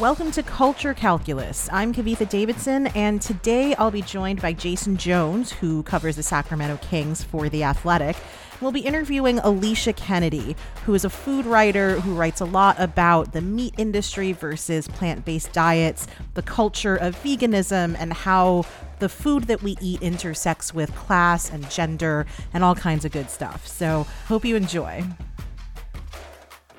Welcome to Culture Calculus. I'm Kavitha Davidson, and today I'll be joined by Jason Jones, who covers the Sacramento Kings for The Athletic. We'll be interviewing Alicia Kennedy, who is a food writer who writes a lot about the meat industry versus plant based diets, the culture of veganism, and how the food that we eat intersects with class and gender and all kinds of good stuff. So, hope you enjoy.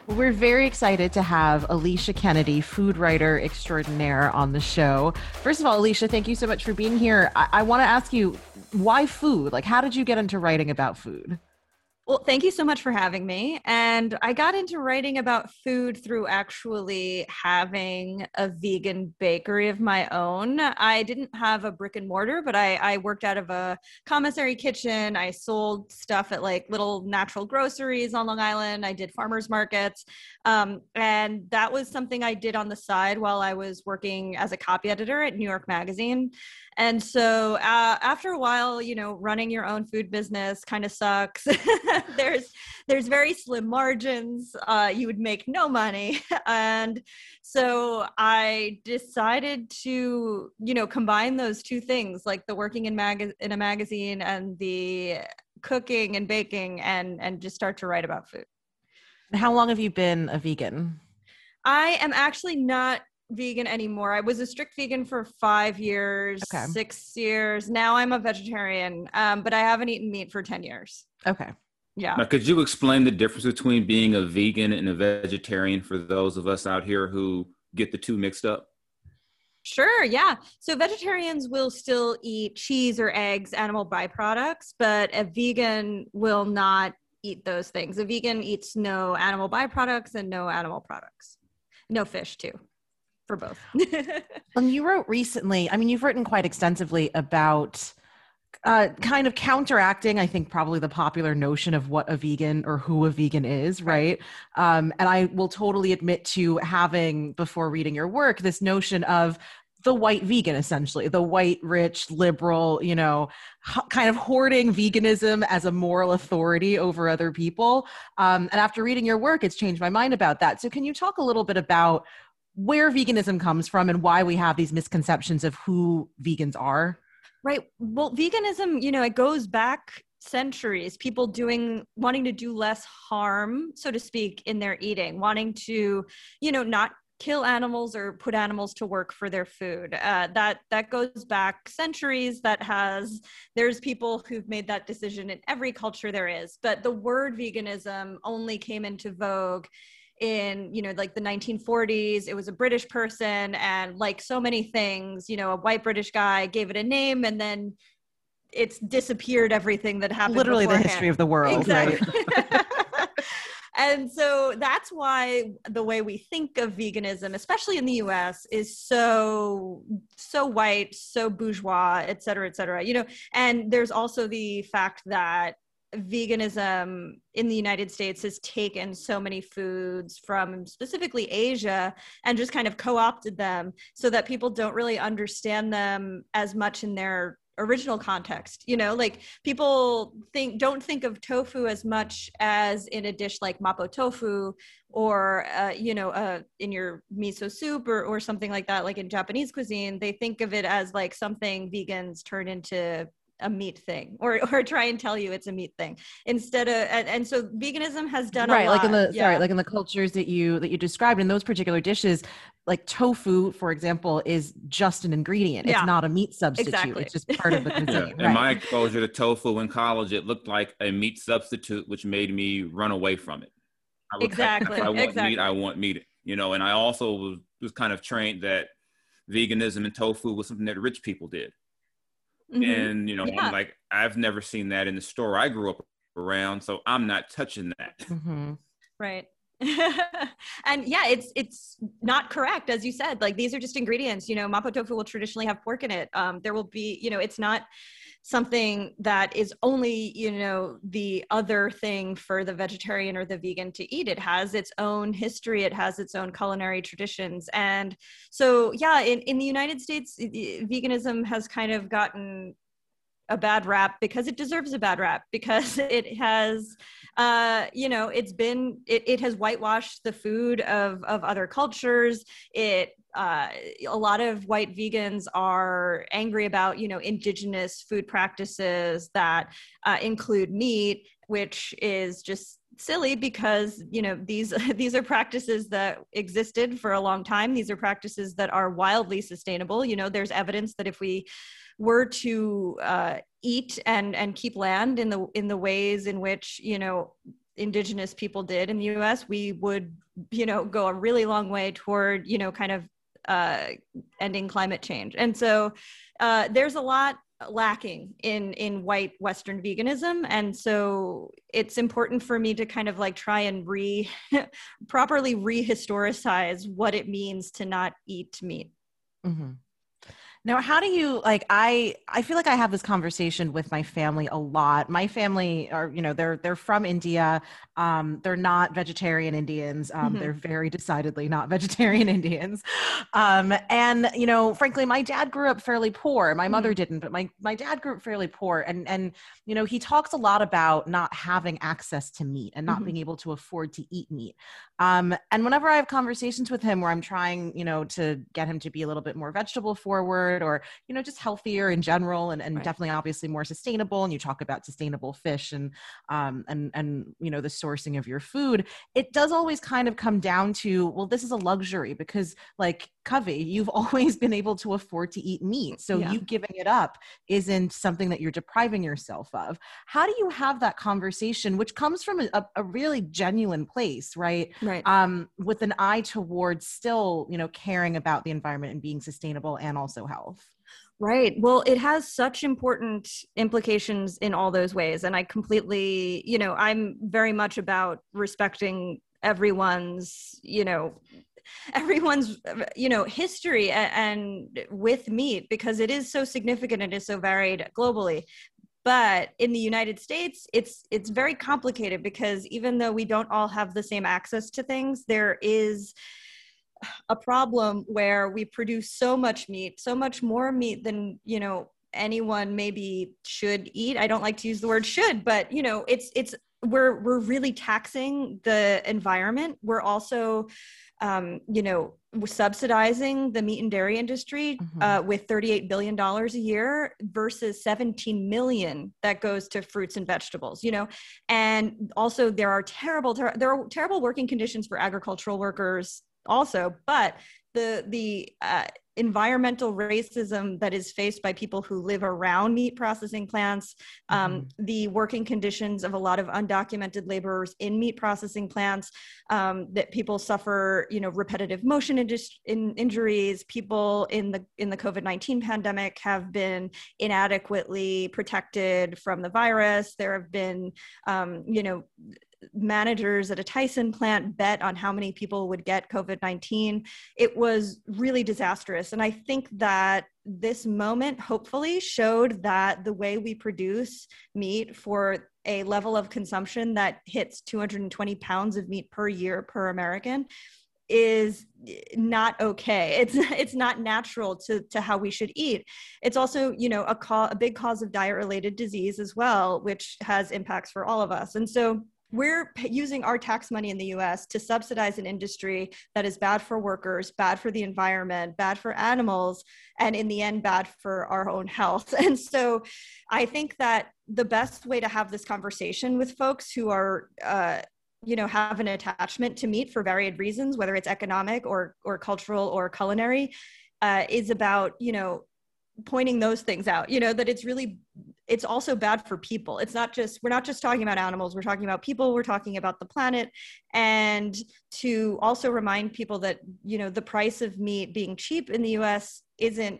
We're very excited to have Alicia Kennedy, food writer extraordinaire, on the show. First of all, Alicia, thank you so much for being here. I, I want to ask you, why food? Like, how did you get into writing about food? Well, thank you so much for having me. And I got into writing about food through actually having a vegan bakery of my own. I didn't have a brick and mortar, but I, I worked out of a commissary kitchen. I sold stuff at like little natural groceries on Long Island. I did farmers markets. Um, and that was something I did on the side while I was working as a copy editor at New York Magazine. And so uh, after a while, you know, running your own food business kind of sucks. there's there's very slim margins. Uh, you would make no money, and so I decided to, you know, combine those two things, like the working in mag in a magazine and the cooking and baking, and and just start to write about food. How long have you been a vegan? I am actually not vegan anymore. I was a strict vegan for five years, okay. six years. Now I'm a vegetarian, um, but I haven't eaten meat for 10 years. Okay. Yeah. Now, could you explain the difference between being a vegan and a vegetarian for those of us out here who get the two mixed up? Sure, yeah. So vegetarians will still eat cheese or eggs, animal byproducts, but a vegan will not eat those things. A vegan eats no animal byproducts and no animal products. No fish, too for both. and you wrote recently, I mean, you've written quite extensively about uh, kind of counteracting, I think, probably the popular notion of what a vegan or who a vegan is, right? Um, and I will totally admit to having, before reading your work, this notion of the white vegan essentially the white rich liberal you know kind of hoarding veganism as a moral authority over other people um, and after reading your work it's changed my mind about that so can you talk a little bit about where veganism comes from and why we have these misconceptions of who vegans are? Right. Well, veganism, you know, it goes back centuries people doing wanting to do less harm so to speak in their eating wanting to you know not kill animals or put animals to work for their food. Uh, that that goes back centuries. That has there's people who've made that decision in every culture there is. But the word veganism only came into vogue in you know like the 1940s it was a british person and like so many things you know a white british guy gave it a name and then it's disappeared everything that happened literally beforehand. the history of the world exactly. right and so that's why the way we think of veganism especially in the us is so so white so bourgeois et cetera et cetera. You know and there's also the fact that veganism in the United States has taken so many foods from specifically Asia and just kind of co opted them so that people don't really understand them as much in their original context you know like people think don't think of tofu as much as in a dish like mapo tofu or uh, you know uh, in your miso soup or, or something like that like in japanese cuisine they think of it as like something vegans turn into a meat thing or or try and tell you it's a meat thing instead of and, and so veganism has done right like in the yeah. sorry like in the cultures that you that you described in those particular dishes like tofu for example is just an ingredient yeah. it's not a meat substitute exactly. it's just part of the cuisine yeah. in right. my exposure to tofu in college it looked like a meat substitute which made me run away from it exactly i want exactly. meat i want meat you know and i also was, was kind of trained that veganism and tofu was something that rich people did Mm-hmm. And you know, yeah. I'm like, I've never seen that in the store I grew up around, so I'm not touching that. Mm-hmm. Right. and yeah, it's it's not correct as you said. Like these are just ingredients. You know, mapo tofu will traditionally have pork in it. Um, there will be, you know, it's not something that is only you know the other thing for the vegetarian or the vegan to eat it has its own history it has its own culinary traditions and so yeah in, in the united states veganism has kind of gotten a bad rap because it deserves a bad rap because it has uh, you know it's been it, it has whitewashed the food of of other cultures. It uh, a lot of white vegans are angry about you know indigenous food practices that uh, include meat which is just silly because you know these these are practices that existed for a long time. These are practices that are wildly sustainable. You know there's evidence that if we were to uh, eat and and keep land in the in the ways in which you know indigenous people did in the US we would you know go a really long way toward you know kind of uh, ending climate change. And so uh, there's a lot lacking in in white western veganism. And so it's important for me to kind of like try and re properly rehistoricize what it means to not eat meat. Mm-hmm. Now, how do you like I I feel like I have this conversation with my family a lot. My family are, you know, they're they're from India. Um, they're not vegetarian Indians. Um, mm-hmm. they're very decidedly not vegetarian Indians. Um, and you know, frankly, my dad grew up fairly poor. My mother mm-hmm. didn't, but my my dad grew up fairly poor and and you know, he talks a lot about not having access to meat and not mm-hmm. being able to afford to eat meat. Um, and whenever I have conversations with him where I'm trying, you know, to get him to be a little bit more vegetable forward or you know just healthier in general and, and right. definitely obviously more sustainable and you talk about sustainable fish and um, and and you know the sourcing of your food it does always kind of come down to well this is a luxury because like covey you've always been able to afford to eat meat. So yeah. you giving it up isn't something that you're depriving yourself of. How do you have that conversation which comes from a, a really genuine place right? Right. Um with an eye towards still you know caring about the environment and being sustainable and also health Right. Well, it has such important implications in all those ways. And I completely, you know, I'm very much about respecting everyone's, you know, everyone's you know history and, and with meat because it is so significant and is so varied globally but in the united states it's it's very complicated because even though we don't all have the same access to things there is a problem where we produce so much meat, so much more meat than, you know, anyone maybe should eat. I don't like to use the word should, but you know, it's it's we're we're really taxing the environment. We're also um, you know, subsidizing the meat and dairy industry mm-hmm. uh, with $38 billion a year versus 17 million that goes to fruits and vegetables, you know, and also there are terrible, ter- there are terrible working conditions for agricultural workers also but the the uh, environmental racism that is faced by people who live around meat processing plants, um, mm-hmm. the working conditions of a lot of undocumented laborers in meat processing plants, um, that people suffer, you know, repetitive motion in injuries. People in the in the COVID nineteen pandemic have been inadequately protected from the virus. There have been, um, you know, managers at a Tyson plant bet on how many people would get COVID 19. It was really disastrous. And I think that this moment hopefully showed that the way we produce meat for a level of consumption that hits 220 pounds of meat per year per American is not okay it's it's not natural to to how we should eat it's also you know a, co- a big cause of diet related disease as well which has impacts for all of us and so we're using our tax money in the US to subsidize an industry that is bad for workers, bad for the environment, bad for animals, and in the end, bad for our own health. And so I think that the best way to have this conversation with folks who are, uh, you know, have an attachment to meat for varied reasons, whether it's economic or, or cultural or culinary, uh, is about, you know, pointing those things out, you know, that it's really it's also bad for people. It's not just, we're not just talking about animals, we're talking about people, we're talking about the planet. And to also remind people that, you know, the price of meat being cheap in the US isn't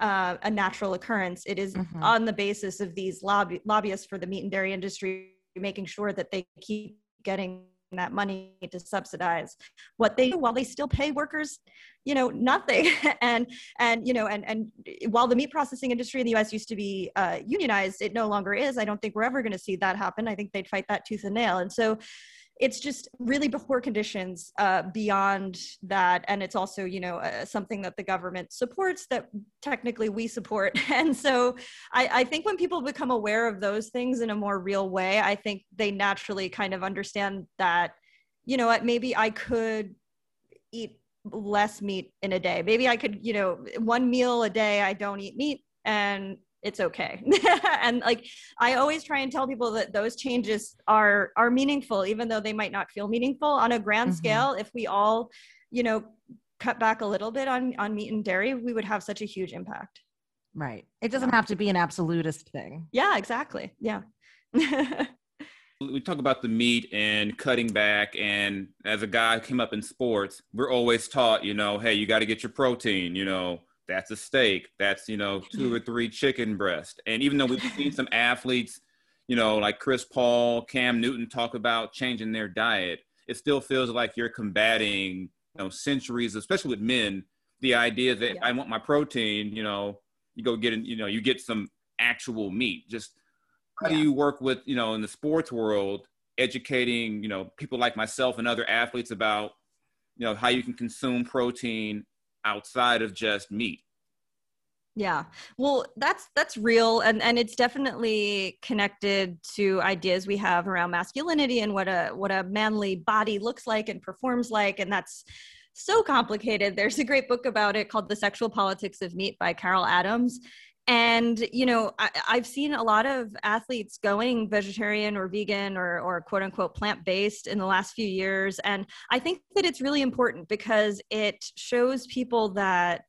uh, a natural occurrence. It is Mhm. on the basis of these lobby- lobbyists for the meat and dairy industry making sure that they keep getting that money to subsidize what they do while they still pay workers you know nothing. And and you know and and while the meat processing industry in the us used to be uh, unionized it no longer is. I don't think we're ever going to see that happen. I think they'd fight that tooth and nail. And so it's just really poor conditions uh, beyond that. And it's also you know uh, something that the government supports that technically we support. And so I, I think when people become aware of those things in a more real way i think they naturally kind of understand that you know what maybe i could eat less meat in a day. Maybe i could you know one meal a day i don't eat meat. And it's okay. And like i always try and tell people that those changes are are meaningful even though they might not feel meaningful. On a grand Mhm. scale if we all you know cut back a little bit on on meat and dairy we would have such a huge impact. Right. It doesn't have to be an absolutist thing. yeah exactly. Yeah. We talk about the meat and cutting back and as a guy who came up in sports we're always taught you know hey you got to get your protein you know that's a steak. That's you know two or three chicken breast and even though we've seen some athletes you know like chris paul cam newton talk about changing their diet it still feels like you're combating you know centuries especially with men the idea that Yeah. i want my protein you know you go get in you know you get some actual meat. Just how do you work with you know in the sports world educating you know people like myself and other athletes about you know how you can consume protein outside of just meat Yeah. Well, that's that's real and and it's definitely connected to ideas we have around masculinity and what a what a manly body looks like and performs like and that's so complicated. There's a great book about it called The Sexual Politics of Meat by Carol Adams. And you know, I, I've seen a lot of athletes going vegetarian or vegan or or quote unquote plant based in the last few years, and I think that it's really important because it shows people that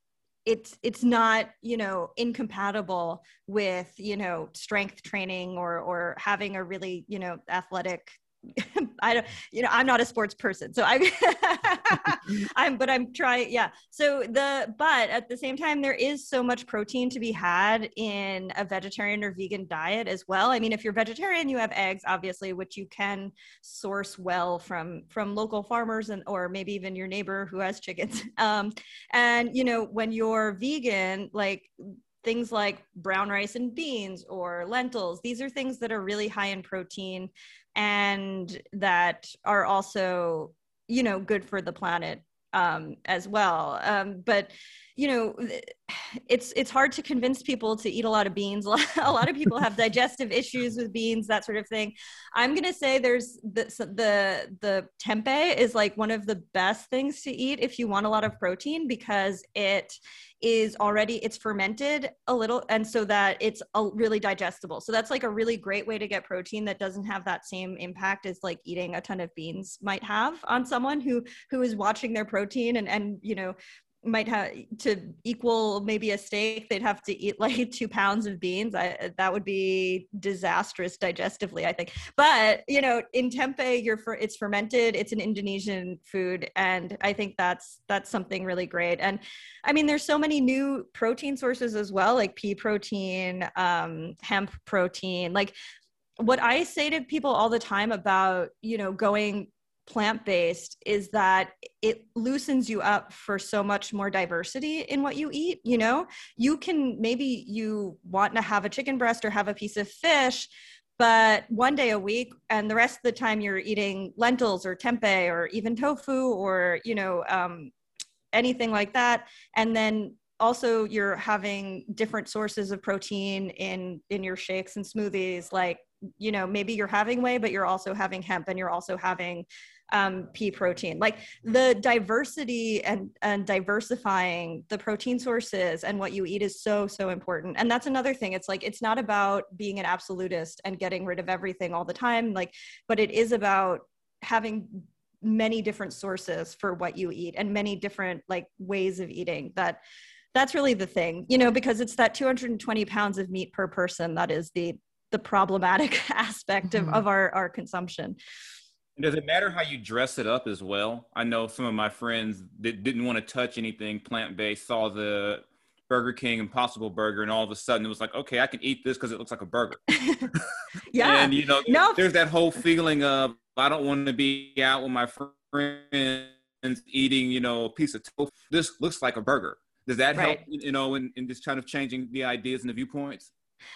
it's it's not you know incompatible with you know strength training or or having a really you know athletic I don't, you know, I'm not a sports person, so I, I'm, but I'm trying, yeah. So the, but at the same time, there is so much protein to be had in a vegetarian or vegan diet as well. I mean, if you're vegetarian, you have eggs, obviously, which you can source well from from local farmers and or maybe even your neighbor who has chickens. Um, and you know, when you're vegan, like things like brown rice and beans or lentils, these are things that are really high in protein and that are also you know good for the planet um, as well. Um, but you know it's it's hard to convince people to eat a lot of beans. A lot of people have digestive issues with beans that sort of thing. I'm going to say there's the, the the tempeh is like one of the best things to eat if you want a lot of protein because it is already it's fermented a little and so that it's a, really digestible. So that's like a really great way to get protein that doesn't have that same impact as like eating a ton of beans might have on someone who who is watching their protein and and you know might have to equal maybe a steak they'd have to eat like two pounds of beans. I, that would be disastrous digestively i think. But you know in tempeh you're for it's fermented it's an indonesian food and i think that's that's something really great. And i mean there's so many new protein sources as well like pea protein um, hemp protein. Like what i say to people all the time about you know going plant based is that it loosens you up for so much more diversity in what you eat. You know, you can maybe you want to have a chicken breast or have a piece of fish, but one day a week and the rest of the time you're eating lentils or tempeh or even tofu or, you know, um, anything like that. And then also you're having different sources of protein in in your shakes and smoothies like you know maybe you're having whey but you're also having hemp and you're also having um, pea protein. Like the diversity and and diversifying the protein sources and what you eat is so so important. And that's another thing. It's like it's not about being an absolutist and getting rid of everything all the time like but it is about having many different sources for what you eat and many different like ways of eating that that's really the thing you know because it's that 220 pounds of meat per person that is the the problematic aspect of, Mhm. of our our consumption Does it matter how you dress it up as well? I know some of my friends that didn't want to touch anything plant based saw the Burger King Impossible Burger, and all of a sudden it was like, okay, I can eat this because it looks like a burger. yeah. and you know, No. there's that whole feeling of I don't want to be out with my friends eating, you know, a piece of tofu. This looks like a burger. Does that help, you know, in, in just kind of changing the ideas and the viewpoints?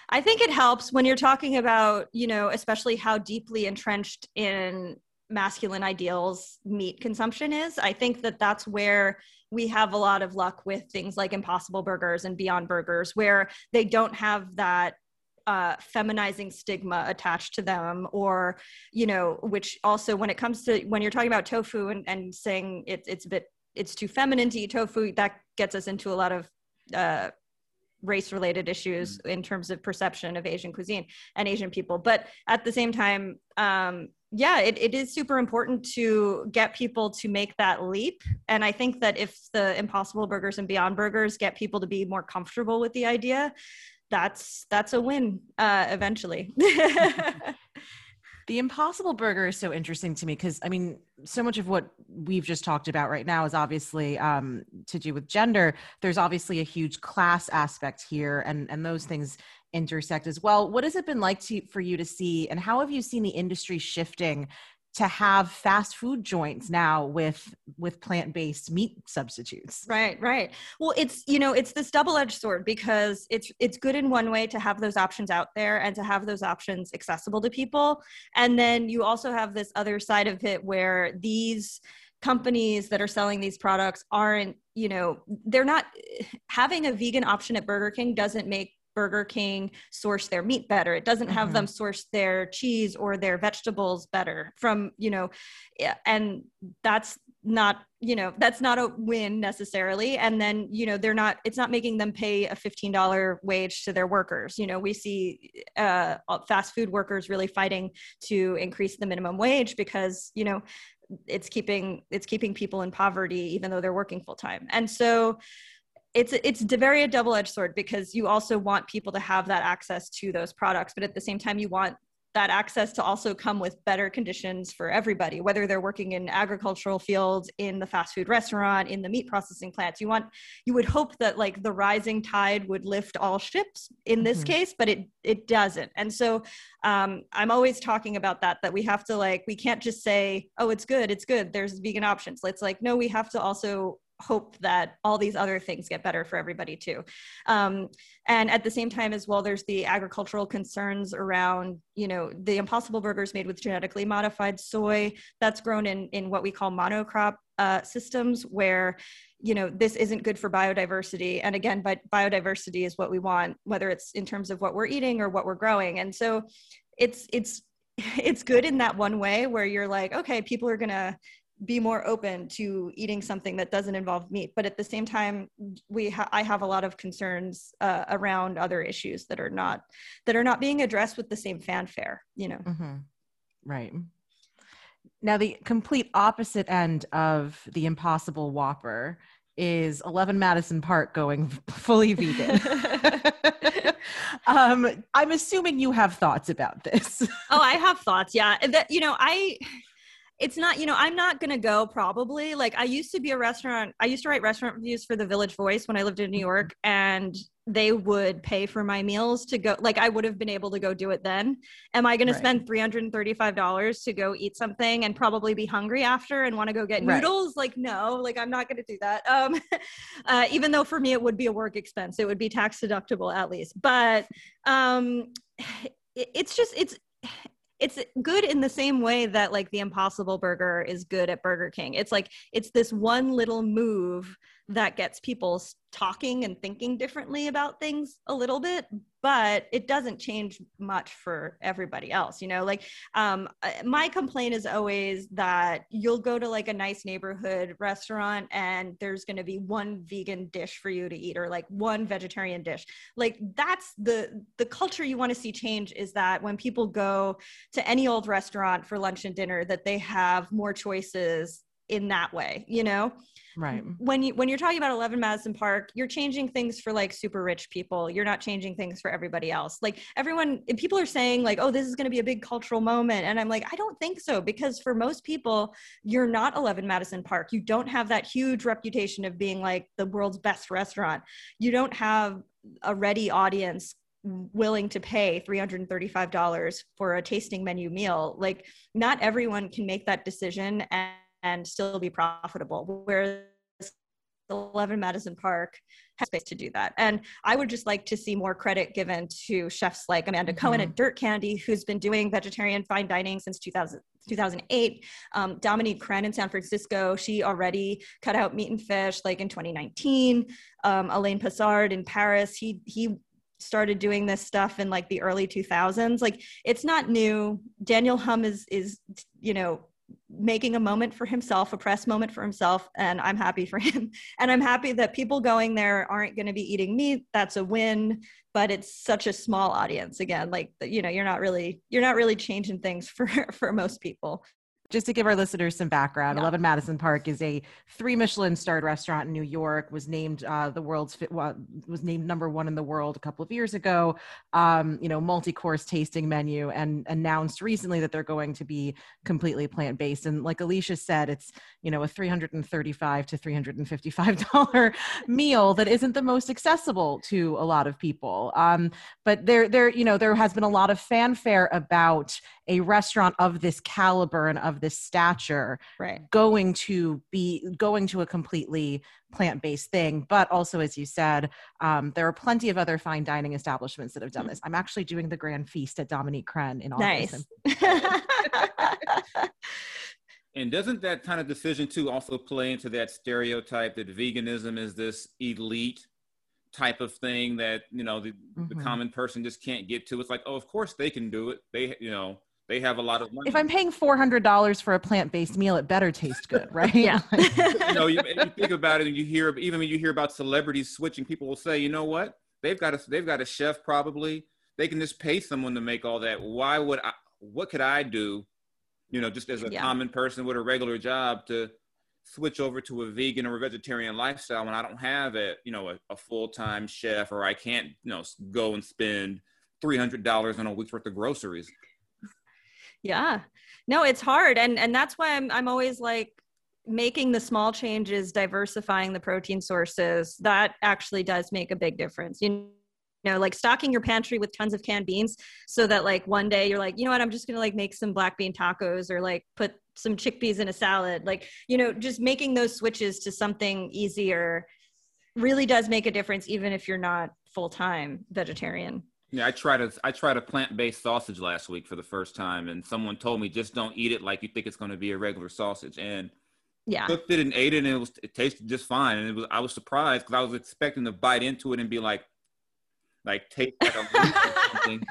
I think it helps when you're talking about, you know, especially how deeply entrenched in masculine ideals meat consumption is. I think that that's where we have a lot of luck with things like Impossible Burgers and Beyond Burgers, where they don't have that uh, feminizing stigma attached to them, or you know, which also when it comes to when you're talking about tofu and, and saying it's it's a bit it's too feminine to eat tofu, that gets us into a lot of uh, race related issues in terms of perception of Asian cuisine and Asian people. But at the same time, um, yeah, it, it is super important to get people to make that leap. And I think that if the Impossible Burgers and Beyond Burgers get people to be more comfortable with the idea, that's that's a win uh, eventually. The Impossible Burger is so interesting to me because I mean, so much of what we've just talked about right now is obviously um, to do with gender. There's obviously a huge class aspect here, and and those things intersect as well. What has it been like to for you to see, and how have you seen the industry shifting to have fast food joints now with with plant-based meat substitutes? Right, right. Well, it's you know, it's this double-edged sword because it's it's good in one way to have those options out there and to have those options accessible to people. And then you also have this other side of it where these companies that are selling these products aren't, you know, they're not having a vegan option at Burger King doesn't make Burger King source their meat better. It doesn't have Mhm. them source their cheese or their vegetables better from, you know, and that's not you know that's not a win necessarily and then you know they're not it's not making them pay a $15 wage to their workers you know we see uh, fast food workers really fighting to increase the minimum wage because you know it's keeping it's keeping people in poverty even though they're working full time and so it's it's a very a double-edged sword because you also want people to have that access to those products but at the same time you want that access to also come with better conditions for everybody whether they're working in agricultural fields in the fast food restaurant in the meat processing plants. You want you would hope that like the rising tide would lift all ships in this Mhm. case but it it doesn't. And so um, i'm always talking about that that we have to like we can't just say oh it's good it's good there's vegan options. It's like no we have to also hope that all these other things get better for everybody too. Um, and at the same time as well there's the agricultural concerns around you know the impossible burgers made with genetically modified soy that's grown in in what we call monocrop uh, systems where you know this isn't good for biodiversity. And again but biodiversity is what we want whether it's in terms of what we're eating or what we're growing. And so it's it's it's good in that one way where you're like okay people are gonna be more open to eating something that doesn't involve meat but at the same time we ha- i have a lot of concerns uh, around other issues that are not that are not being addressed with the same fanfare you know hmm Right. Now, the complete opposite end of the Impossible Whopper is 11 Madison Park going fully vegan. um, I'm assuming you have thoughts about this. oh i have thoughts yeah that you know i it's not you know i'm not gonna go probably like i used to be a restaurant i used to write restaurant reviews for the village voice when i lived in new york and they would pay for my meals to go like i would have been able to go do it then am i gonna Right. spend $335 to go eat something and probably be hungry after and want to go get Right. noodles like no like i'm not gonna do that um uh, even though for me it would be a work expense it would be tax deductible at least but um it- it's just it's it's good in the same way that like the impossible burger is good at burger king. It's like it's this one little move that gets people talking and thinking differently about things a little bit but it doesn't change much for everybody else you know like um uh, my complaint is always that you'll go to like a nice neighborhood restaurant and there's going to be one vegan dish for you to eat or like one vegetarian dish. Like that's the the culture you want to see change is that when people go to any old restaurant for lunch and dinner that they have more choices in that way, you know? Right. When you when you're talking about 11 Madison Park, you're changing things for like super rich people. You're not changing things for everybody else. Like everyone people are saying like, "Oh, this is going to be a big cultural moment." And I'm like, "I don't think so because for most people, you're not 11 Madison Park. You don't have that huge reputation of being like the world's best restaurant. You don't have a ready audience willing to pay $335 for a tasting menu meal. Like not everyone can make that decision and and still be profitable. Whereas 11 Madison Park has space to do that. And I would just like to see more credit given to chefs like Amanda mm-hmm. Cohen at Dirt Candy, who's been doing vegetarian fine dining since 2000, 2008. Um, Dominique Crenn in San Francisco, she already cut out meat and fish like in 2019. Um, Alain Passard in Paris, he, he started doing this stuff in like the early 2000s like it's not new daniel humm is is you know making a moment for himself, a press moment for himself, and I'm happy for him. And I'm happy that people going there aren't going to be eating meat. That's a win, but it's such a small audience. Again, like you know, you're not really you're not really changing things for for most people just to give our listeners some background, yeah. 11 Madison Park is a three Michelin starred restaurant in New York. Was named uh, the world's was named number one in the world a couple of years ago. Um, you know, multi-course tasting menu, and announced recently that they're going to be completely plant based. And like Alicia said, it's you know a 335 to 355 dollar meal that isn't the most accessible to a lot of people. Um, but there, there, you know, there has been a lot of fanfare about a restaurant of this caliber and of this stature right. going to be going to a completely plant-based thing but also as you said um, there are plenty of other fine dining establishments that have done mm. this i'm actually doing the grand feast at dominique crenn in august nice. and doesn't that kind of decision too also play into that stereotype that veganism is this elite type of thing that you know the, mm-hmm. the common person just can't get to it's like oh of course they can do it they you know they have a lot of money. If I'm paying four hundred dollars for a plant based meal, it better taste good, right? yeah. you know, you, you, think about it, and you hear even when you hear about celebrities switching, people will say, you know what? They've got a they've got a chef probably. They can just pay someone to make all that. Why would I? What could I do? You know, just as a yeah. common person with a regular job to switch over to a vegan or a vegetarian lifestyle when I don't have a you know a, a full time chef or I can't you know go and spend three hundred dollars on a week's worth of groceries yeah. No it's hard and and that's why i'm i'm always like making the small changes diversifying the protein sources that actually does make a big difference. You know like stocking your pantry with tons of canned beans so that like one day you're like you know what? I'm just gonna like make some black bean tacos or like put some chickpeas in a salad. Like you know just making those switches to something easier really does make a difference even if you're not full-time vegetarian yeah, I tried a I tried a plant based sausage last week for the first time, and someone told me just don't eat it like you think it's going to be a regular sausage. And yeah, cooked it and ate it, and it was it tasted just fine. And it was I was surprised because I was expecting to bite into it and be like, like taste like a something.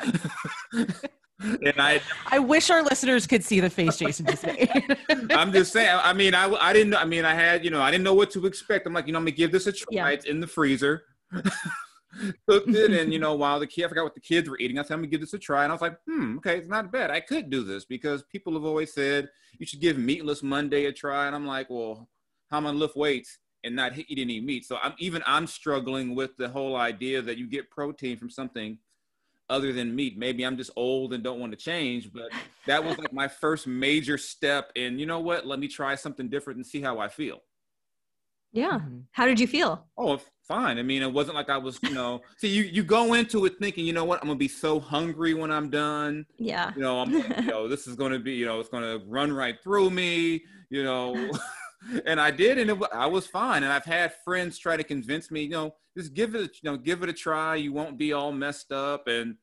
and I I wish our listeners could see the face Jason just made. I'm just saying. I mean, I I didn't. I mean, I had you know I didn't know what to expect. I'm like, you know, I'm gonna give this a try. Yeah. It's in the freezer cooked it, and you know, while the kid, I forgot what the kids were eating. I said, I'm gonna give this a try, and I was like, hmm, okay, it's not bad. I could do this because people have always said you should give Meatless Monday a try, and I'm like, well, how am I gonna lift weights and not eat any meat? So I'm even I'm struggling with the whole idea that you get protein from something other than meat. Maybe I'm just old and don't want to change, but that was like my first major step And you know what, let me try something different and see how I feel. Yeah. Mm-hmm. How did you feel? Oh, fine. I mean, it wasn't like I was, you know, see, you, you go into it thinking, you know what, I'm going to be so hungry when I'm done. Yeah. You know, I'm, you know, this is going to be, you know, it's going to run right through me, you know. and I did, and it, I was fine. And I've had friends try to convince me, you know, just give it, you know, give it a try. You won't be all messed up. And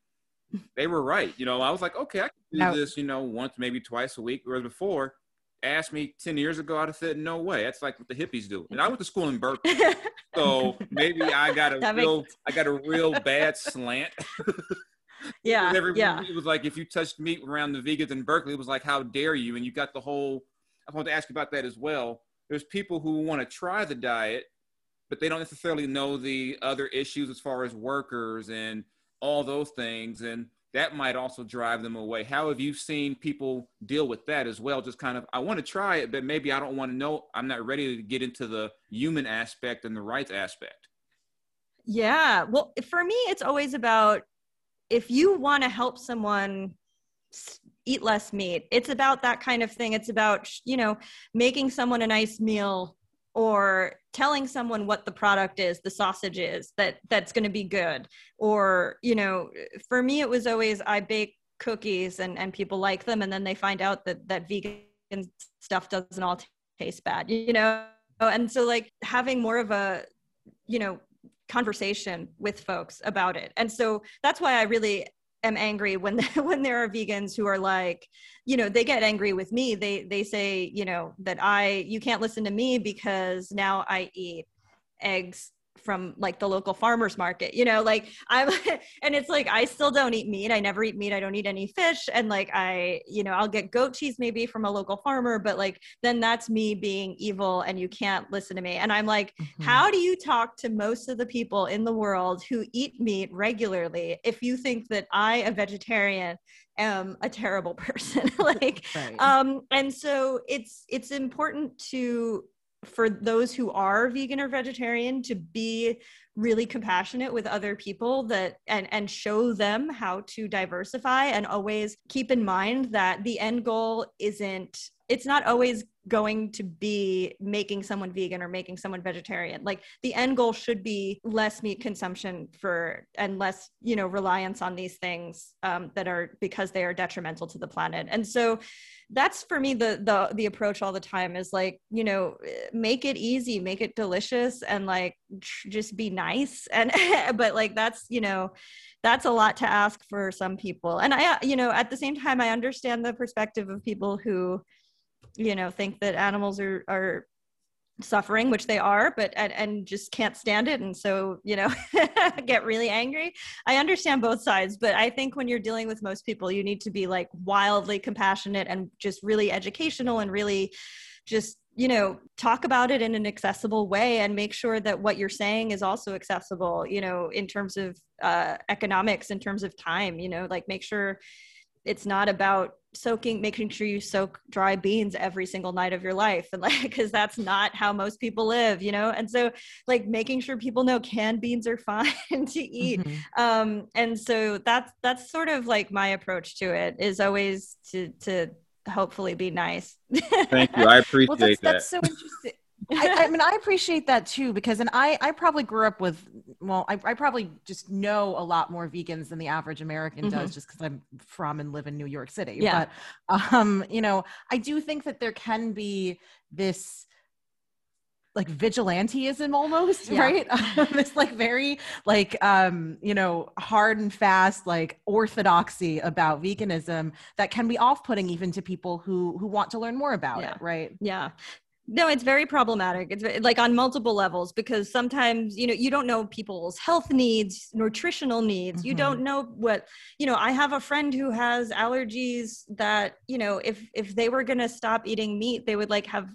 they were right. You know, I was like, okay, I can do now, this, you know, once, maybe twice a week. Whereas before, asked me 10 years ago, I'd have said, no way. That's like what the hippies do. And I went to school in Berkeley. so maybe I got a real, makes... I got a real bad slant. yeah. yeah. It was like, if you touched meat around the vegans in Berkeley, it was like, how dare you? And you got the whole, I want to ask you about that as well. There's people who want to try the diet, but they don't necessarily know the other issues as far as workers and all those things. And that might also drive them away. How have you seen people deal with that as well? Just kind of, I want to try it, but maybe I don't want to know. I'm not ready to get into the human aspect and the rights aspect. Yeah. Well, for me, it's always about if you want to help someone eat less meat, it's about that kind of thing. It's about, you know, making someone a nice meal or telling someone what the product is the sausage is that that's going to be good. Or you know for me it was always i bake cookies and and people like them and then they find out that that vegan stuff doesn't all taste bad you know? And so like having more of a you know conversation with folks about it. And so that's why i really am angry when when there are vegans who are like you know they get angry with me. They they say you know that i you can't listen to me because now i eat eggs from like the local farmers market you know like i'm and it's like i still don't eat meat. I never eat meat. I don't eat any fish. And like i you know i'll get goat cheese maybe from a local farmer but like then that's me being evil and you can't listen to me. And i'm like mm-hmm. how do you talk to most of the people in the world who eat meat regularly if you think that i a vegetarian am a terrible person? Like right. um and so it's it's important to for those who are vegan or vegetarian to be really compassionate with other people that and and show them how to diversify and always keep in mind that the end goal isn't it's not always going to be making someone vegan or making someone vegetarian. Like the end goal should be less meat consumption for and less you know reliance on these things um, that are because they are detrimental to the planet. And so that's for me the the the approach all the time is like you know make it easy make it delicious and like just be nice. And but like that's you know that's a lot to ask for some people. And i you know at the same time i understand the perspective of people who you know think that animals are are suffering which they are but and, and just can't stand it. And so you know get really angry. I understand both sides but i think when you're dealing with most people you need to be like wildly compassionate and just really educational and really just you know talk about it in an accessible way and make sure that what you're saying is also accessible you know in terms of uh, economics in terms of time you know like make sure it's not about soaking making sure you soak dry beans every single night of your life and like because that's not how most people live you know? And so like making sure people know canned beans are fine to eat. Mm-hmm. um and so that's that's sort of like my approach to it is always to to hopefully be nice. Thank you. I appreciate well, that's, that that's so interesting I, I, mean, I appreciate that too because, and I, I probably grew up with, well, I, I probably just know a lot more vegans than the average American mm-hmm. does, just because I'm from and live in New York City. Yeah. But, um, you know, I do think that there can be this like vigilanteism almost yeah. right this like very like um you know hard and fast like orthodoxy about veganism that can be off-putting even to people who who want to learn more about yeah. it right yeah no it's very problematic. It's like on multiple levels because sometimes you know you don't know people's health needs nutritional needs. Mm-hmm. you don't know what you know i have a friend who has allergies that you know if if they were going to stop eating meat they would like have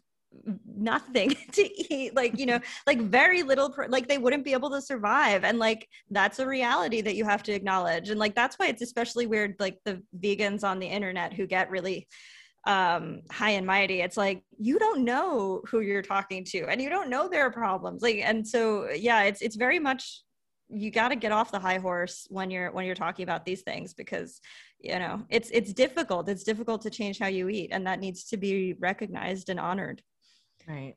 nothing to eat. Like you know like very little like they wouldn't be able to survive. And like that's a reality that you have to acknowledge. And like that's why it's especially weird like the vegans on the internet who get really um high and mighty it's like you don't know who you're talking to and you don't know their problems like and so yeah it's it's very much you got to get off the high horse when you're when you're talking about these things because you know it's it's difficult it's difficult to change how you eat and that needs to be recognized and honored. Right.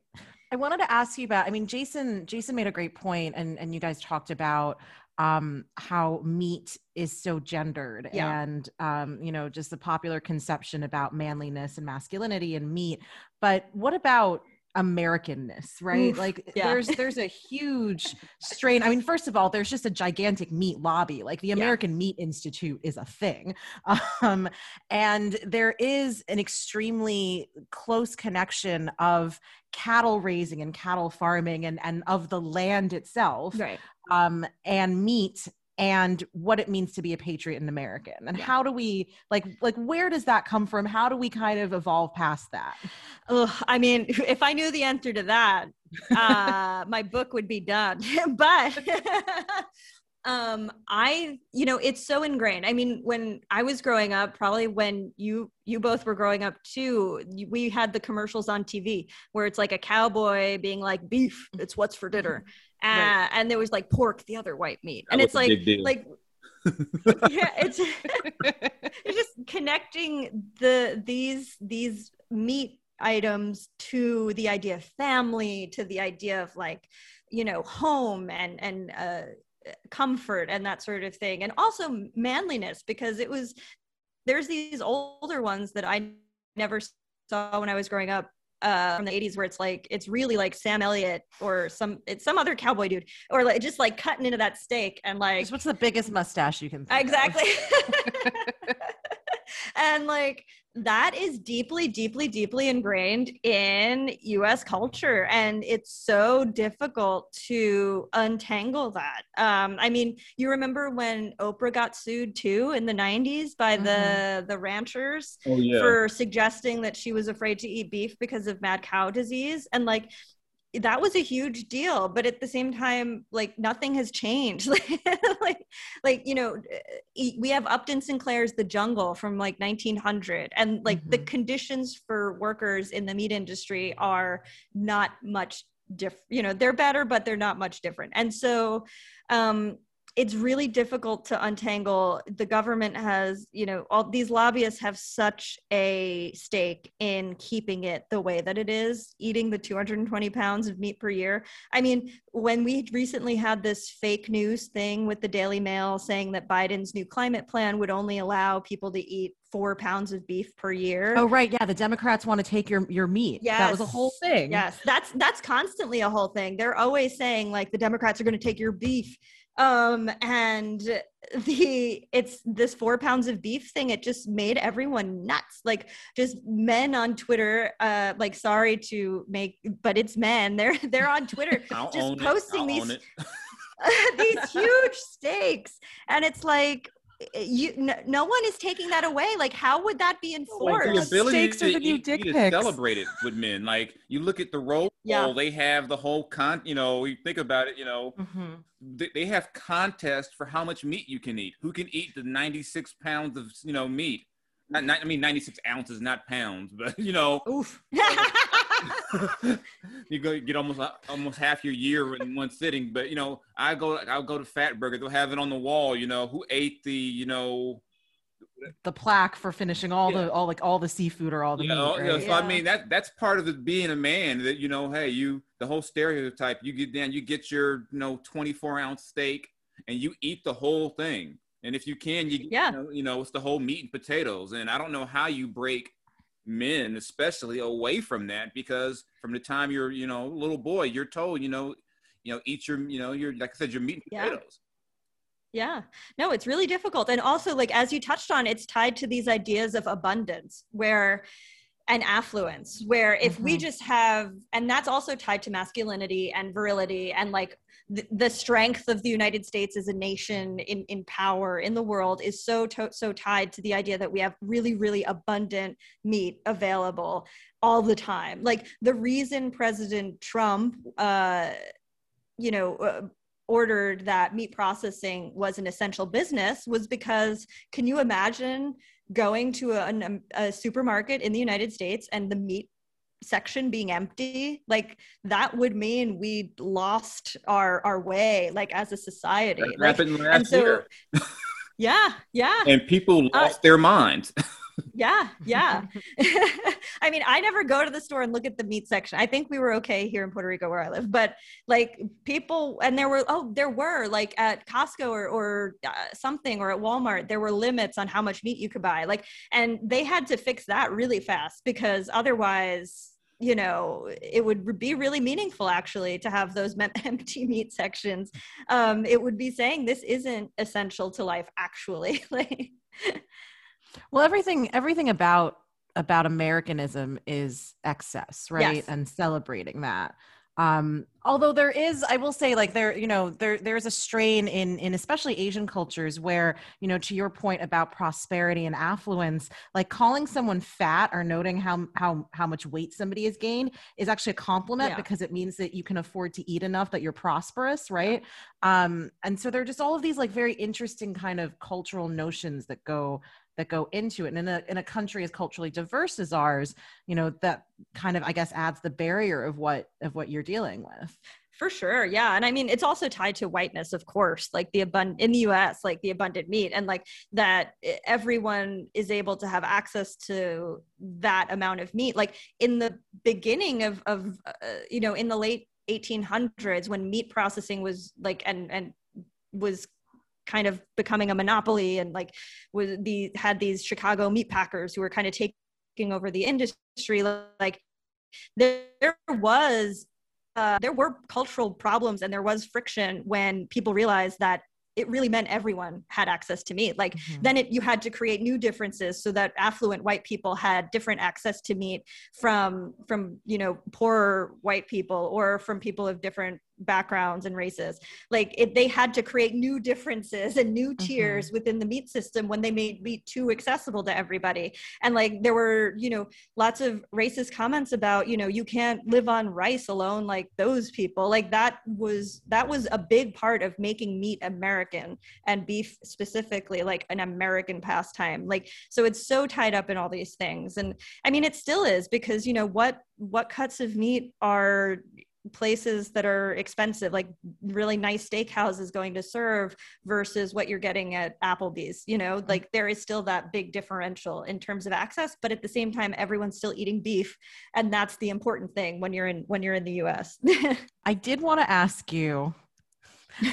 I wanted to ask you about i mean jason jason made a great point and and you guys talked about um, how meat is so gendered yeah. and um, you know just the popular conception about manliness and masculinity and meat but what about americanness right? Oof, like yeah. there's there's a huge strain. I mean first of all there's just a gigantic meat lobby. Like the american yeah. meat institute is a thing. Um, and there is an extremely close connection of cattle raising and cattle farming and and of the land itself right. um, and meat and what it means to be a patriot and American. And yeah. how do we like like where does that come from? How do we kind of evolve past that? Ugh, I mean, if I knew the answer to that, uh, my book would be done. but um i you know it's so ingrained. I mean when i was growing up probably when you you both were growing up too we had the commercials on tv where it's like a cowboy being like beef it's what's for dinner. Uh, right. and there was like pork the other white meat. And it's like like yeah it's it's just connecting the these these meat items to the idea of family to the idea of like you know home and and uh comfort and that sort of thing and also manliness because it was there's these older ones that i never saw when i was growing up uh, from the 80s where it's like it's really like Sam Elliott or some it's some other cowboy dude or like just like cutting into that steak and like what's the biggest mustache you can exactly and like that is deeply, deeply, deeply ingrained in US culture. And it's so difficult to untangle that. Um, I mean, you remember when Oprah got sued too in the 90s by mm-hmm. the, the ranchers oh, yeah. for suggesting that she was afraid to eat beef because of mad cow disease. And like, that was a huge deal but at the same time like nothing has changed like like you know we have upton sinclair's the jungle from like 1900 and like mm-hmm. the conditions for workers in the meat industry are not much different you know they're better but they're not much different and so um it's really difficult to untangle. The government has you know all these lobbyists have such a stake in keeping it the way that it is eating the 220 pounds of meat per year. I mean when we recently had this fake news thing with the daily mail saying that biden's new climate plan would only allow people to eat four pounds of beef per year. Oh right. Yeah the democrats want to take your your meat. Yeah that was a whole thing. Yes. That's that's constantly a whole thing. They're always saying like the democrats are going to take your beef um and the it's this four pounds of beef thing. It just made everyone nuts. Like just men on twitter uh like sorry to make but it's men. They're they're on twitter just posting these these huge stakes and it's like you no, no, one is taking that away. Like how would that be enforced like the ability to, to, eat, dick to celebrate it with men. Like you look at the role yeah. they have the whole con you know you think about it you know. Mm-hmm. they, they have contests for how much meat you can eat. Who can eat the 96 pounds of you know meat? Not, not, I mean, 96 ounces, not pounds, but you know, Oof. you go get almost almost half your year in one sitting. But you know, I go I'll go to Fatburger. They'll have it on the wall. You know, who ate the you know the plaque for finishing all yeah. the all like all the seafood or all the yeah, meat. Oh, right? Yeah, so I mean that that's part of it being a man that you know, hey, you the whole stereotype. You get down, you get your you know 24 ounce steak, and you eat the whole thing. And if you can, you yeah, you know, you know it's the whole meat and potatoes. And I don't know how you break men especially away from that because from the time you're you know little boy you're told you know you know eat your you know your like i said your meat and potatoes yeah. No, it's really difficult. And also, like, as you touched on, it's tied to these ideas of abundance where and affluence, where if mm-hmm. we just have, and that's also tied to masculinity and virility and like the, strength of the United States as a nation in, in power in the world is so, to, so tied to the idea that we have really, really abundant meat available all the time. Like, the reason President Trump, uh, you know, uh, ordered that meat processing was an essential business was because can you imagine going to a, a, supermarket in the United States and the meat section being empty like that would mean we lost our our way like as a society. That like, happened last and so, year. yeah yeah. And people uh, lost uh, their minds yeah yeah. I mean i never go to the store and look at the meat section. I think we were okay here in puerto rico where i live but like people and there were oh there were like at costco or, or uh, something or at walmart there were limits on how much meat you could buy like and they had to fix that really fast because otherwise you know it would be really meaningful actually to have those empty meat sections. Um it would be saying this isn't essential to life actually like well, everything everything about about Americanism is excess, right? Yes. And celebrating that. Um, although there is, I will say, like there, you know, there there's a strain in in especially Asian cultures where, you know, to your point about prosperity and affluence, like calling someone fat or noting how how how much weight somebody has gained is actually a compliment Yeah. because it means that you can afford to eat enough that you're prosperous, right? Um, and so there are just all of these like very interesting kind of cultural notions that go that go into it. And in a in a country as culturally diverse as ours, you know, that kind of I guess adds the barrier of what of what you're dealing with. For sure, yeah, and I mean it's also tied to whiteness, of course. Like the abundant in the U.S., like the abundant meat, and like that everyone is able to have access to that amount of meat. Like in the beginning of of uh, you know in the late 1800s when meat processing was like and and was kind of becoming a monopoly and like was the had these Chicago meat packers who were kind of taking over the industry. Like there, there was uh, there were cultural problems and there was friction when people realized that it really meant everyone had access to meat like Mhm. then it you had to create new differences so that affluent white people had different access to meat from from you know poorer white people or from people of different backgrounds and races. Like it, they had to create new differences and new mm-hmm. tiers within the meat system when they made meat too accessible to everybody. And like there were you know lots of racist comments about you know you can't live on rice alone like those people. Like that was that was a big part of making meat american and beef specifically like an american pastime. Like so it's so tied up in all these things. And i mean it still is because you know what what cuts of meat are places that are expensive like really nice steakhouses going to serve versus what you're getting at applebee's you know mm-hmm. like there is still that big differential in terms of access but at the same time everyone's still eating beef and that's the important thing when you're in when you're in the us I did want to ask you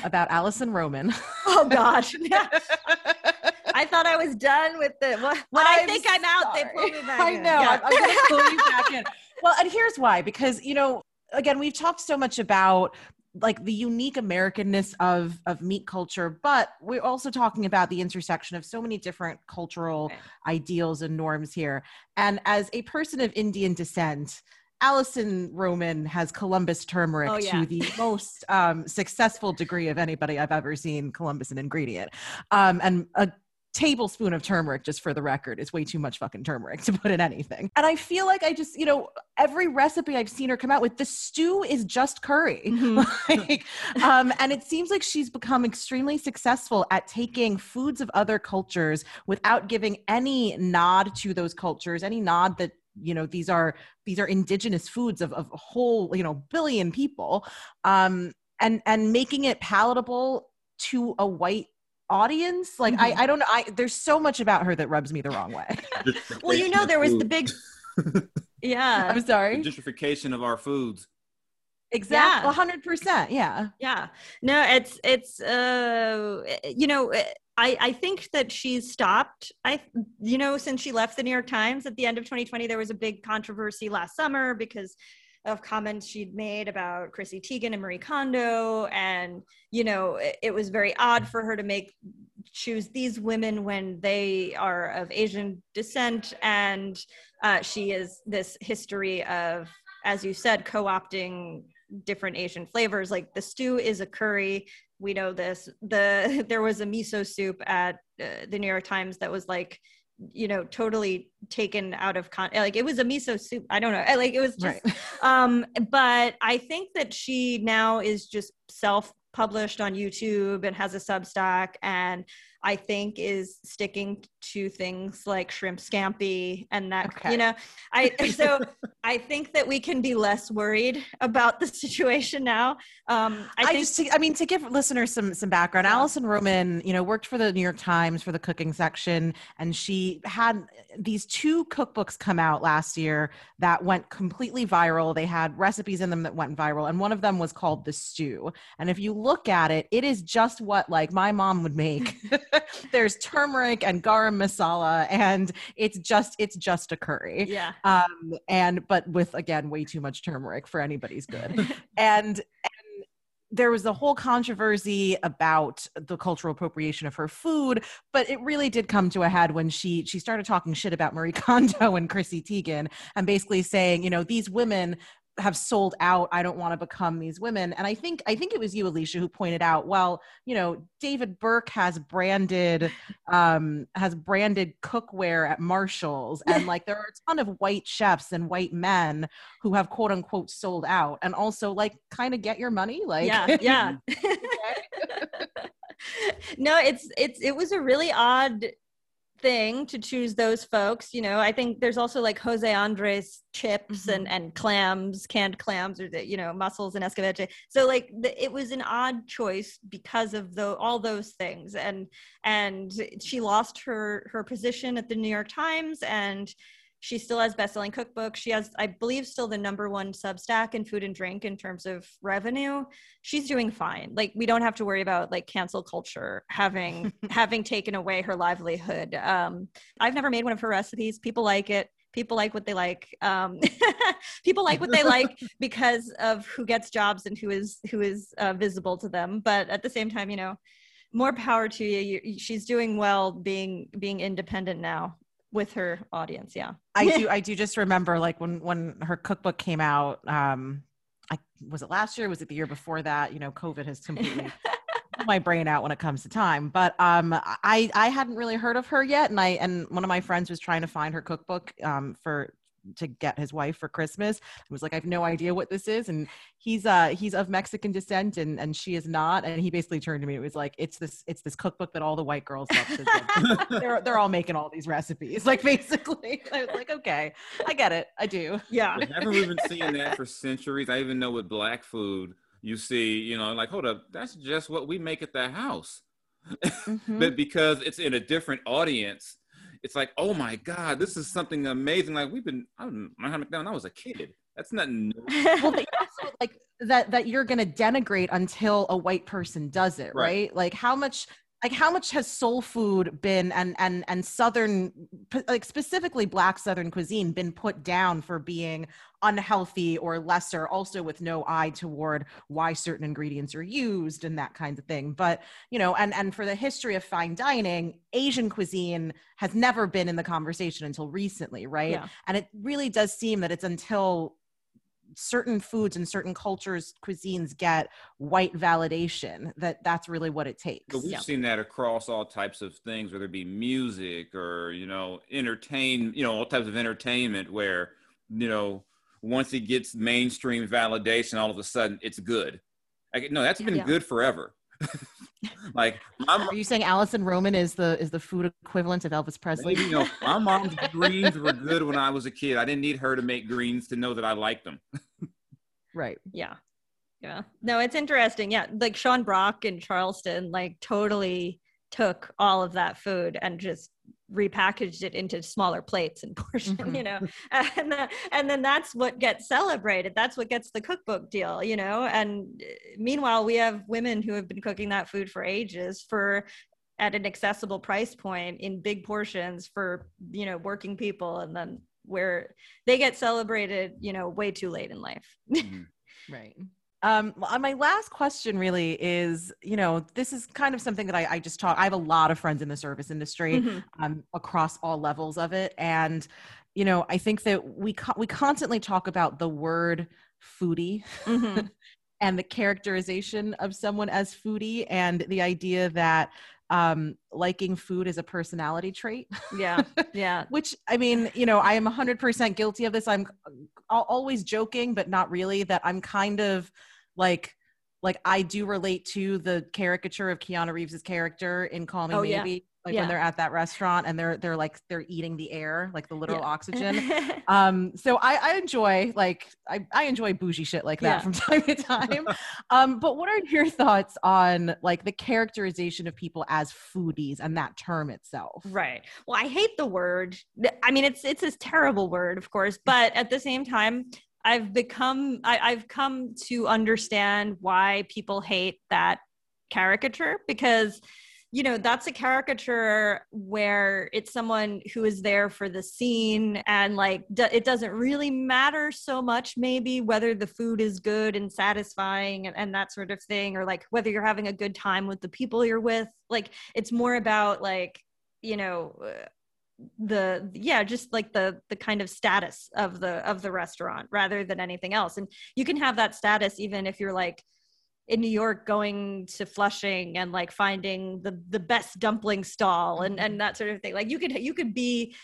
about Alison Roman. oh gosh i thought i was done with the when i I'm think i'm out they pull me back I know. Yeah. I'm, I'm going to pull you back in. Well, and here's why because, you know, again, we've talked so much about like the unique Americanness of of meat culture, but we're also talking about the intersection of so many different cultural Right. ideals and norms here. And as a person of Indian descent, Alison Roman has Columbus turmeric Oh, yeah. to the most um, successful degree of anybody I've ever seen Columbus an ingredient. Um, and a tablespoon of turmeric, just for the record, is way too much fucking turmeric to put in anything. And I feel like I just, you know, every recipe I've seen her come out with, the stew is just curry. Mhm. like, um, and it seems like she's become extremely successful at taking foods of other cultures without giving any nod to those cultures, any nod that you know these are these are indigenous foods of, of a whole you know billion people um and and making it palatable to a white audience like I, I don't know i there's so much about her that rubs me the wrong way. Well you know there was the big yeah. I'm sorry? The gentrification of our foods. exactly Yeah. 100% yeah. Yeah. No it's it's uh you know i i think that she's stopped i you know since she left the new york times at the end of 2020 there was a big controversy last summer because of comments she'd made about Chrissy Teigen and Marie Kondo. And, you know, it, it was very odd for her to make choose these women when they are of Asian descent. And uh, she is this history of, as you said, co opting different Asian flavors. Like the stew is a curry. We know this. The there was a miso soup at uh, the New York Times that was like you know totally taken out of con like it was a miso soup i don't know like it was just right. um but i think that she now is just self published on youtube and has a substack and i think is sticking to things like shrimp scampi and that Okay. you know i so i think that we can be less worried about the situation now um i, I, think just, to, I mean, to give listeners some some background, Yeah. Alison Roman, you know, worked for the New York Times for the cooking section, and she had these two cookbooks come out last year that went completely viral. They had recipes in them that went viral, and one of them was called the Stew. And if you look at it, it is just what like my mom would make. There's turmeric and garam masala, and it's just it's just a curry. Yeah. Um and but with again way too much turmeric for anybody's good. And and there was a whole controversy about the cultural appropriation of her food but it really did come to a head when she she started talking shit about marie kondo and chrissy teigen and basically saying you know these women have sold out i don't want to become these women and i think i think it was you alicia who pointed out well you know david burke has branded um has branded cookware at marshalls and like there are a ton of white chefs and white men who have quote unquote sold out and also like kind of get your money like yeah yeah. No it's it's it was a really odd thing to choose those folks. You know, I think there's also like Jose Andres chips mm-hmm. and and clams, canned clams, or the, you know mussels and escabeche. So like the, it was an odd choice because of the all those things. And and she lost her her position at the New York Times and she still has best-selling cookbooks. She has i believe still the number one substack in food and drink in terms of revenue. She's doing fine. Like we don't have to worry about like cancel culture having having taken away her livelihood. Um, i've never made one of her recipes. People like it. People like what they like. Um, people like what they like because of who gets jobs and who is who is uh, visible to them. But at the same time you know more power to you. you she's doing well being being independent now with her audience yeah. I do i do just remember like when when her cookbook came out um i was it last year was it the year before that? You know covid has completely my brain out when it comes to time. But um i i hadn't really heard of her yet and i and one of my friends was trying to find her cookbook um for to get his wife for Christmas. I was like, I have no idea what this is. And he's uh he's of Mexican descent and and she is not. And he basically turned to me. It was like, it's this it's this cookbook that all the white girls love. Like, they're they're all making all these recipes. Like basically. I was like, okay, I get it. I do. Yeah. I haven't even seen that for centuries? I even know with black food, you see, you know, like, hold up, that's just what we make at the house. Mm-hmm. but because it's in a different audience, it's like, oh my God, this is something amazing. Like we've been, I don't know, McDonald, I was a kid. That's not new. well, also like that that you're gonna denigrate until a white person does it, right? right? Like how much like how much has soul food been and and and southern like specifically black southern cuisine been put down for being unhealthy or lesser also with no eye toward why certain ingredients are used and that kind of thing but you know and and for the history of fine dining asian cuisine has never been in the conversation until recently right yeah. and it really does seem that it's until certain foods and certain cultures cuisines get white validation that that's really what it takes but we've yeah. seen that across all types of things whether it be music or you know entertain you know all types of entertainment where you know once it gets mainstream validation all of a sudden it's good like, no that's been yeah. good forever like are you saying Alison Roman is the is the food equivalent of Elvis Presley? Maybe, you know, my mom's greens were good when I was a kid. I didn't need her to make greens to know that I liked them. right. Yeah. Yeah. No, it's interesting. Yeah. Like Sean Brock in Charleston, like totally took all of that food and just repackaged it into smaller plates and portion mm-hmm. you know and uh, and then that's what gets celebrated that's what gets the cookbook deal you know and uh, meanwhile we have women who have been cooking that food for ages for at an accessible price point in big portions for you know working people and then where they get celebrated you know way too late in life mm-hmm. right um, my last question really is, you know, this is kind of something that I, I just talk. I have a lot of friends in the service industry mm-hmm. um, across all levels of it, and you know, I think that we co- we constantly talk about the word foodie. Mm-hmm. and the characterization of someone as foodie and the idea that um liking food is a personality trait yeah yeah which i mean you know i am 100% guilty of this i'm always joking but not really that i'm kind of like like I do relate to the caricature of Keanu Reeves's character in Call Me oh, Maybe. Yeah. Like yeah. when they're at that restaurant and they're they're like they're eating the air, like the literal yeah. oxygen. um, so I, I enjoy like I, I enjoy bougie shit like that from time to time. um, but what are your thoughts on like the characterization of people as foodies and that term itself? Right. Well, I hate the word. I mean, it's it's a terrible word, of course, but at the same time, I've become I, I've come to understand why people hate that caricature because you know that's a caricature where it's someone who is there for the scene and like d- it doesn't really matter so much maybe whether the food is good and satisfying and, and that sort of thing or like whether you're having a good time with the people you're with. Like it's more about like you know uh, the yeah just like the the kind of status of the of the restaurant rather than anything else. And you can have that status even if you're like in New York going to Flushing and like finding the the best dumpling stall and and that sort of thing. Like you could you could be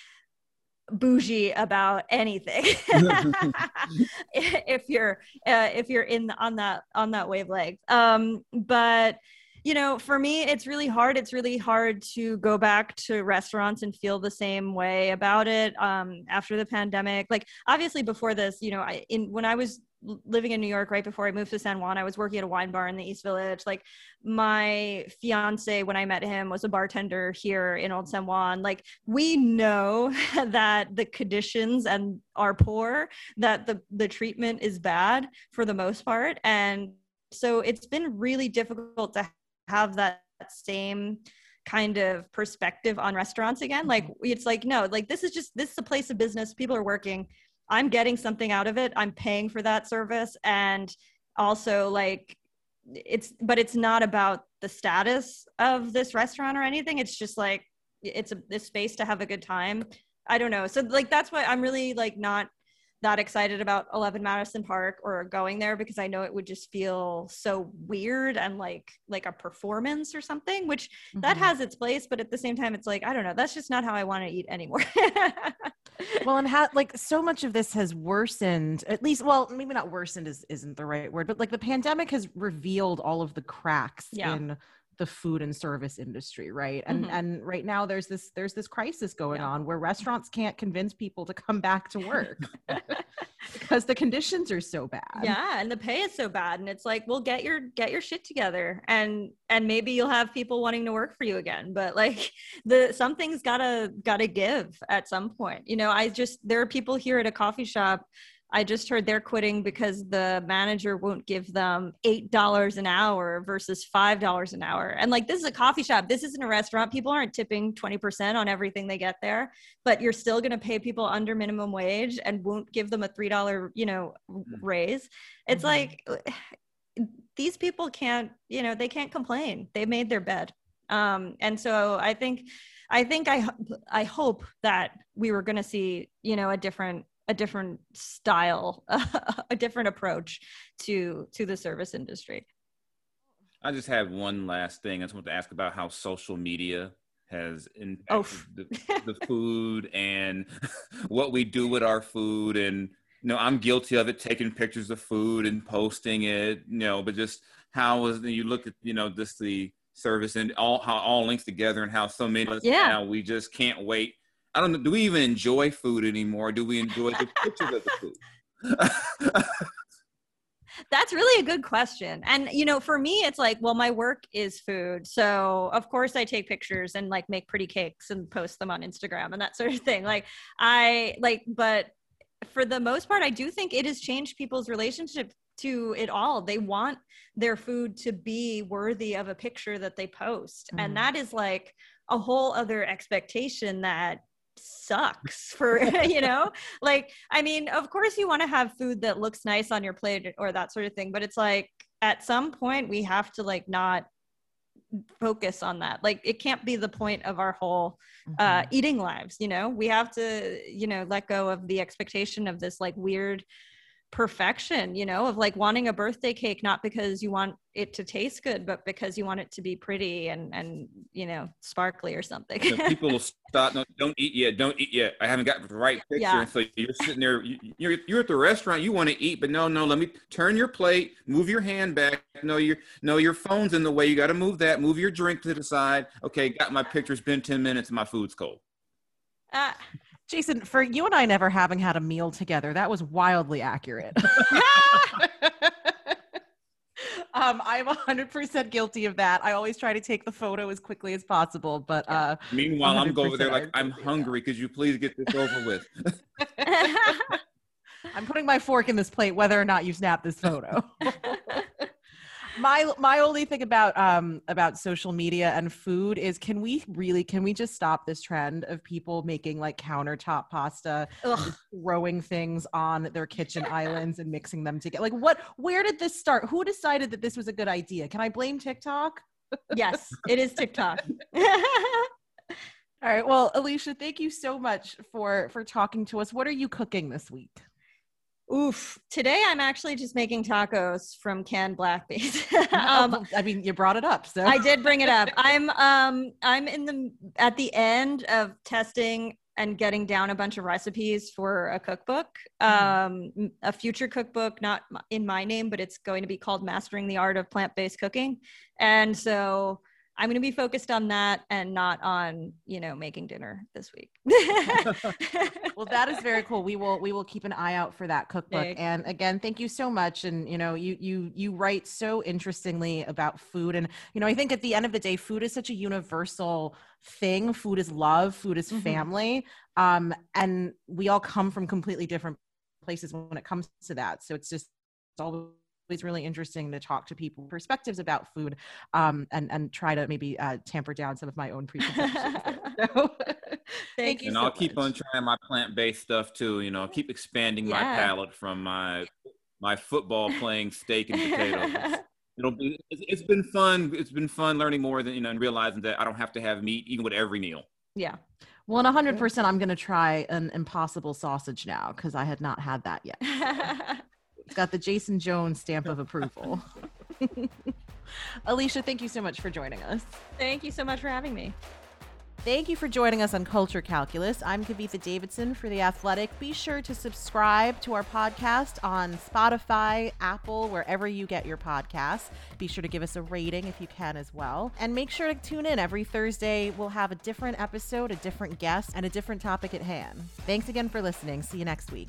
bougie about anything if you're uh, if you're in on that on that wavelength. Um but you know, for me, it's really hard. It's really hard to go back to restaurants and feel the same way about it um, after the pandemic. Like, obviously, before this, you know, I in when I was living in New York right before I moved to San Juan, I was working at a wine bar in the East Village. Like, my fiance, when I met him, was a bartender here in Old San Juan. Like, we know that the conditions and are poor, that the the treatment is bad for the most part, and so it's been really difficult to have that same kind of perspective on restaurants again. Like mm-hmm. it's like no like this is just this is a place of business. People are working. I'm getting something out of it. I'm paying for that service. And also like it's but it's not about the status of this restaurant or anything. It's just like it's a this space to have a good time. I don't know. So like that's why i'm really like not that excited about 11 Madison Park or going there because I know it would just feel so weird and like like a performance or something which mm-hmm. that has its place but at the same time it's like I don't know that's just not how I want to eat anymore. well and how like so much of this has worsened at least well maybe not worsened is isn't the right word but like the pandemic has revealed all of the cracks yeah. in the food and service industry right and mm-hmm. and right now there's this there's this crisis going yeah. on where restaurants can't convince people to come back to work because the conditions are so bad yeah and the pay is so bad and it's like well get your get your shit together and and maybe you'll have people wanting to work for you again but like the something's gotta gotta give at some point you know i just there are people here at a coffee shop I just heard they're quitting because the manager won't give them $8 an hour versus $5 an hour. And like, this is a coffee shop. This isn't a restaurant. People aren't tipping 20% on everything they get there, but you're still going to pay people under minimum wage and won't give them a $3, you know, mm-hmm. raise. It's mm-hmm. like, these people can't, you know, they can't complain. They made their bed. Um, and so I think, I think I, I hope that we were going to see, you know, a different a different style, a different approach to to the service industry. I just have one last thing. I just want to ask about how social media has impacted oh. the, the food and what we do with our food and you know i'm guilty of it taking pictures of food and posting it you know but just how was you look at you know just the service and all how all links together and how so many of us yeah. now we just can't wait I don't know. Do we even enjoy food anymore? Do we enjoy the pictures of the food? That's really a good question. And you know, for me it's like, well, my work is food. So, of course I take pictures and like make pretty cakes and post them on Instagram and that sort of thing. Like I like but for the most part I do think it has changed people's relationship to it all. They want their food to be worthy of a picture that they post. Mm. And that is like a whole other expectation that sucks for you know? Like i mean of course you want to have food that looks nice on your plate or that sort of thing but it's like at some point we have to like not focus on that. Like it can't be the point of our whole uh mm-hmm. eating lives you know? We have to you know let go of the expectation of this like weird perfection you know of like wanting a birthday cake not because you want it to taste good but because you want it to be pretty and and you know sparkly or something. People will stop no, don't eat yet don't eat yet. I haven't got the right picture. Yeah. so you're sitting there you're, you're at the restaurant you want to eat but no no let me turn your plate move your hand back. No your no your phone's in the way you got to move that move your drink to the side. Okay got my pictures been 10 minutes my food's cold. Uh, Jason, for you and I never having had a meal together, that was wildly accurate. um, I'm 100% guilty of that. I always try to take the photo as quickly as possible, but uh, meanwhile, I'm going over there like I'm hungry. Could you please get this over with? I'm putting my fork in this plate, whether or not you snap this photo my my only thing about um about social media and food is can we really can we just stop this trend of people making like countertop pasta throwing things on their kitchen islands and mixing them together like what where did this start who decided that this was a good idea can i blame tiktok yes it is tiktok All right. Well, Alicia, thank you so much for for talking to us. What are you cooking this week? Oof. Today I'm actually just making tacos from canned black beans. um, I mean, you brought it up, so I did bring it up. I'm um I'm in the at the end of testing and getting down a bunch of recipes for a cookbook, mm-hmm. um, a future cookbook, not in my name, but it's going to be called Mastering the Art of Plant Based Cooking. And so I'm going to be focused on that and not on, you know, making dinner this week. well, that is very cool. We will we will keep an eye out for that cookbook. Thanks. And again, thank you so much. And you know, you you you write so interestingly about food. And you know, I think at the end of the day, food is such a universal thing. Food is love. Food is mm-hmm. family. Um, and we all come from completely different places when it comes to that. So it's just it's always always really interesting to talk to people perspectives about food um, and and try to maybe uh, tamper down some of my own preconceptions. so, thank you. And so I'll much. keep on trying my plant based stuff too. You know, keep expanding yeah. my palate from my my football playing steak and potatoes. It'll be. It's, it's been fun. It's been fun learning more than you know and realizing that I don't have to have meat even with every meal. Yeah. Well, and 100%, I'm going to try an impossible sausage now because I had not had that yet. So. Got the Jason Jones stamp of approval. Alicia, thank you so much for joining us. Thank you so much for having me. Thank you for joining us on Culture Calculus. I'm Kavitha Davidson for The Athletic. Be sure to subscribe to our podcast on Spotify, Apple, wherever you get your podcasts. Be sure to give us a rating if you can as well. And make sure to tune in every Thursday. We'll have a different episode, a different guest, and a different topic at hand. Thanks again for listening. See you next week.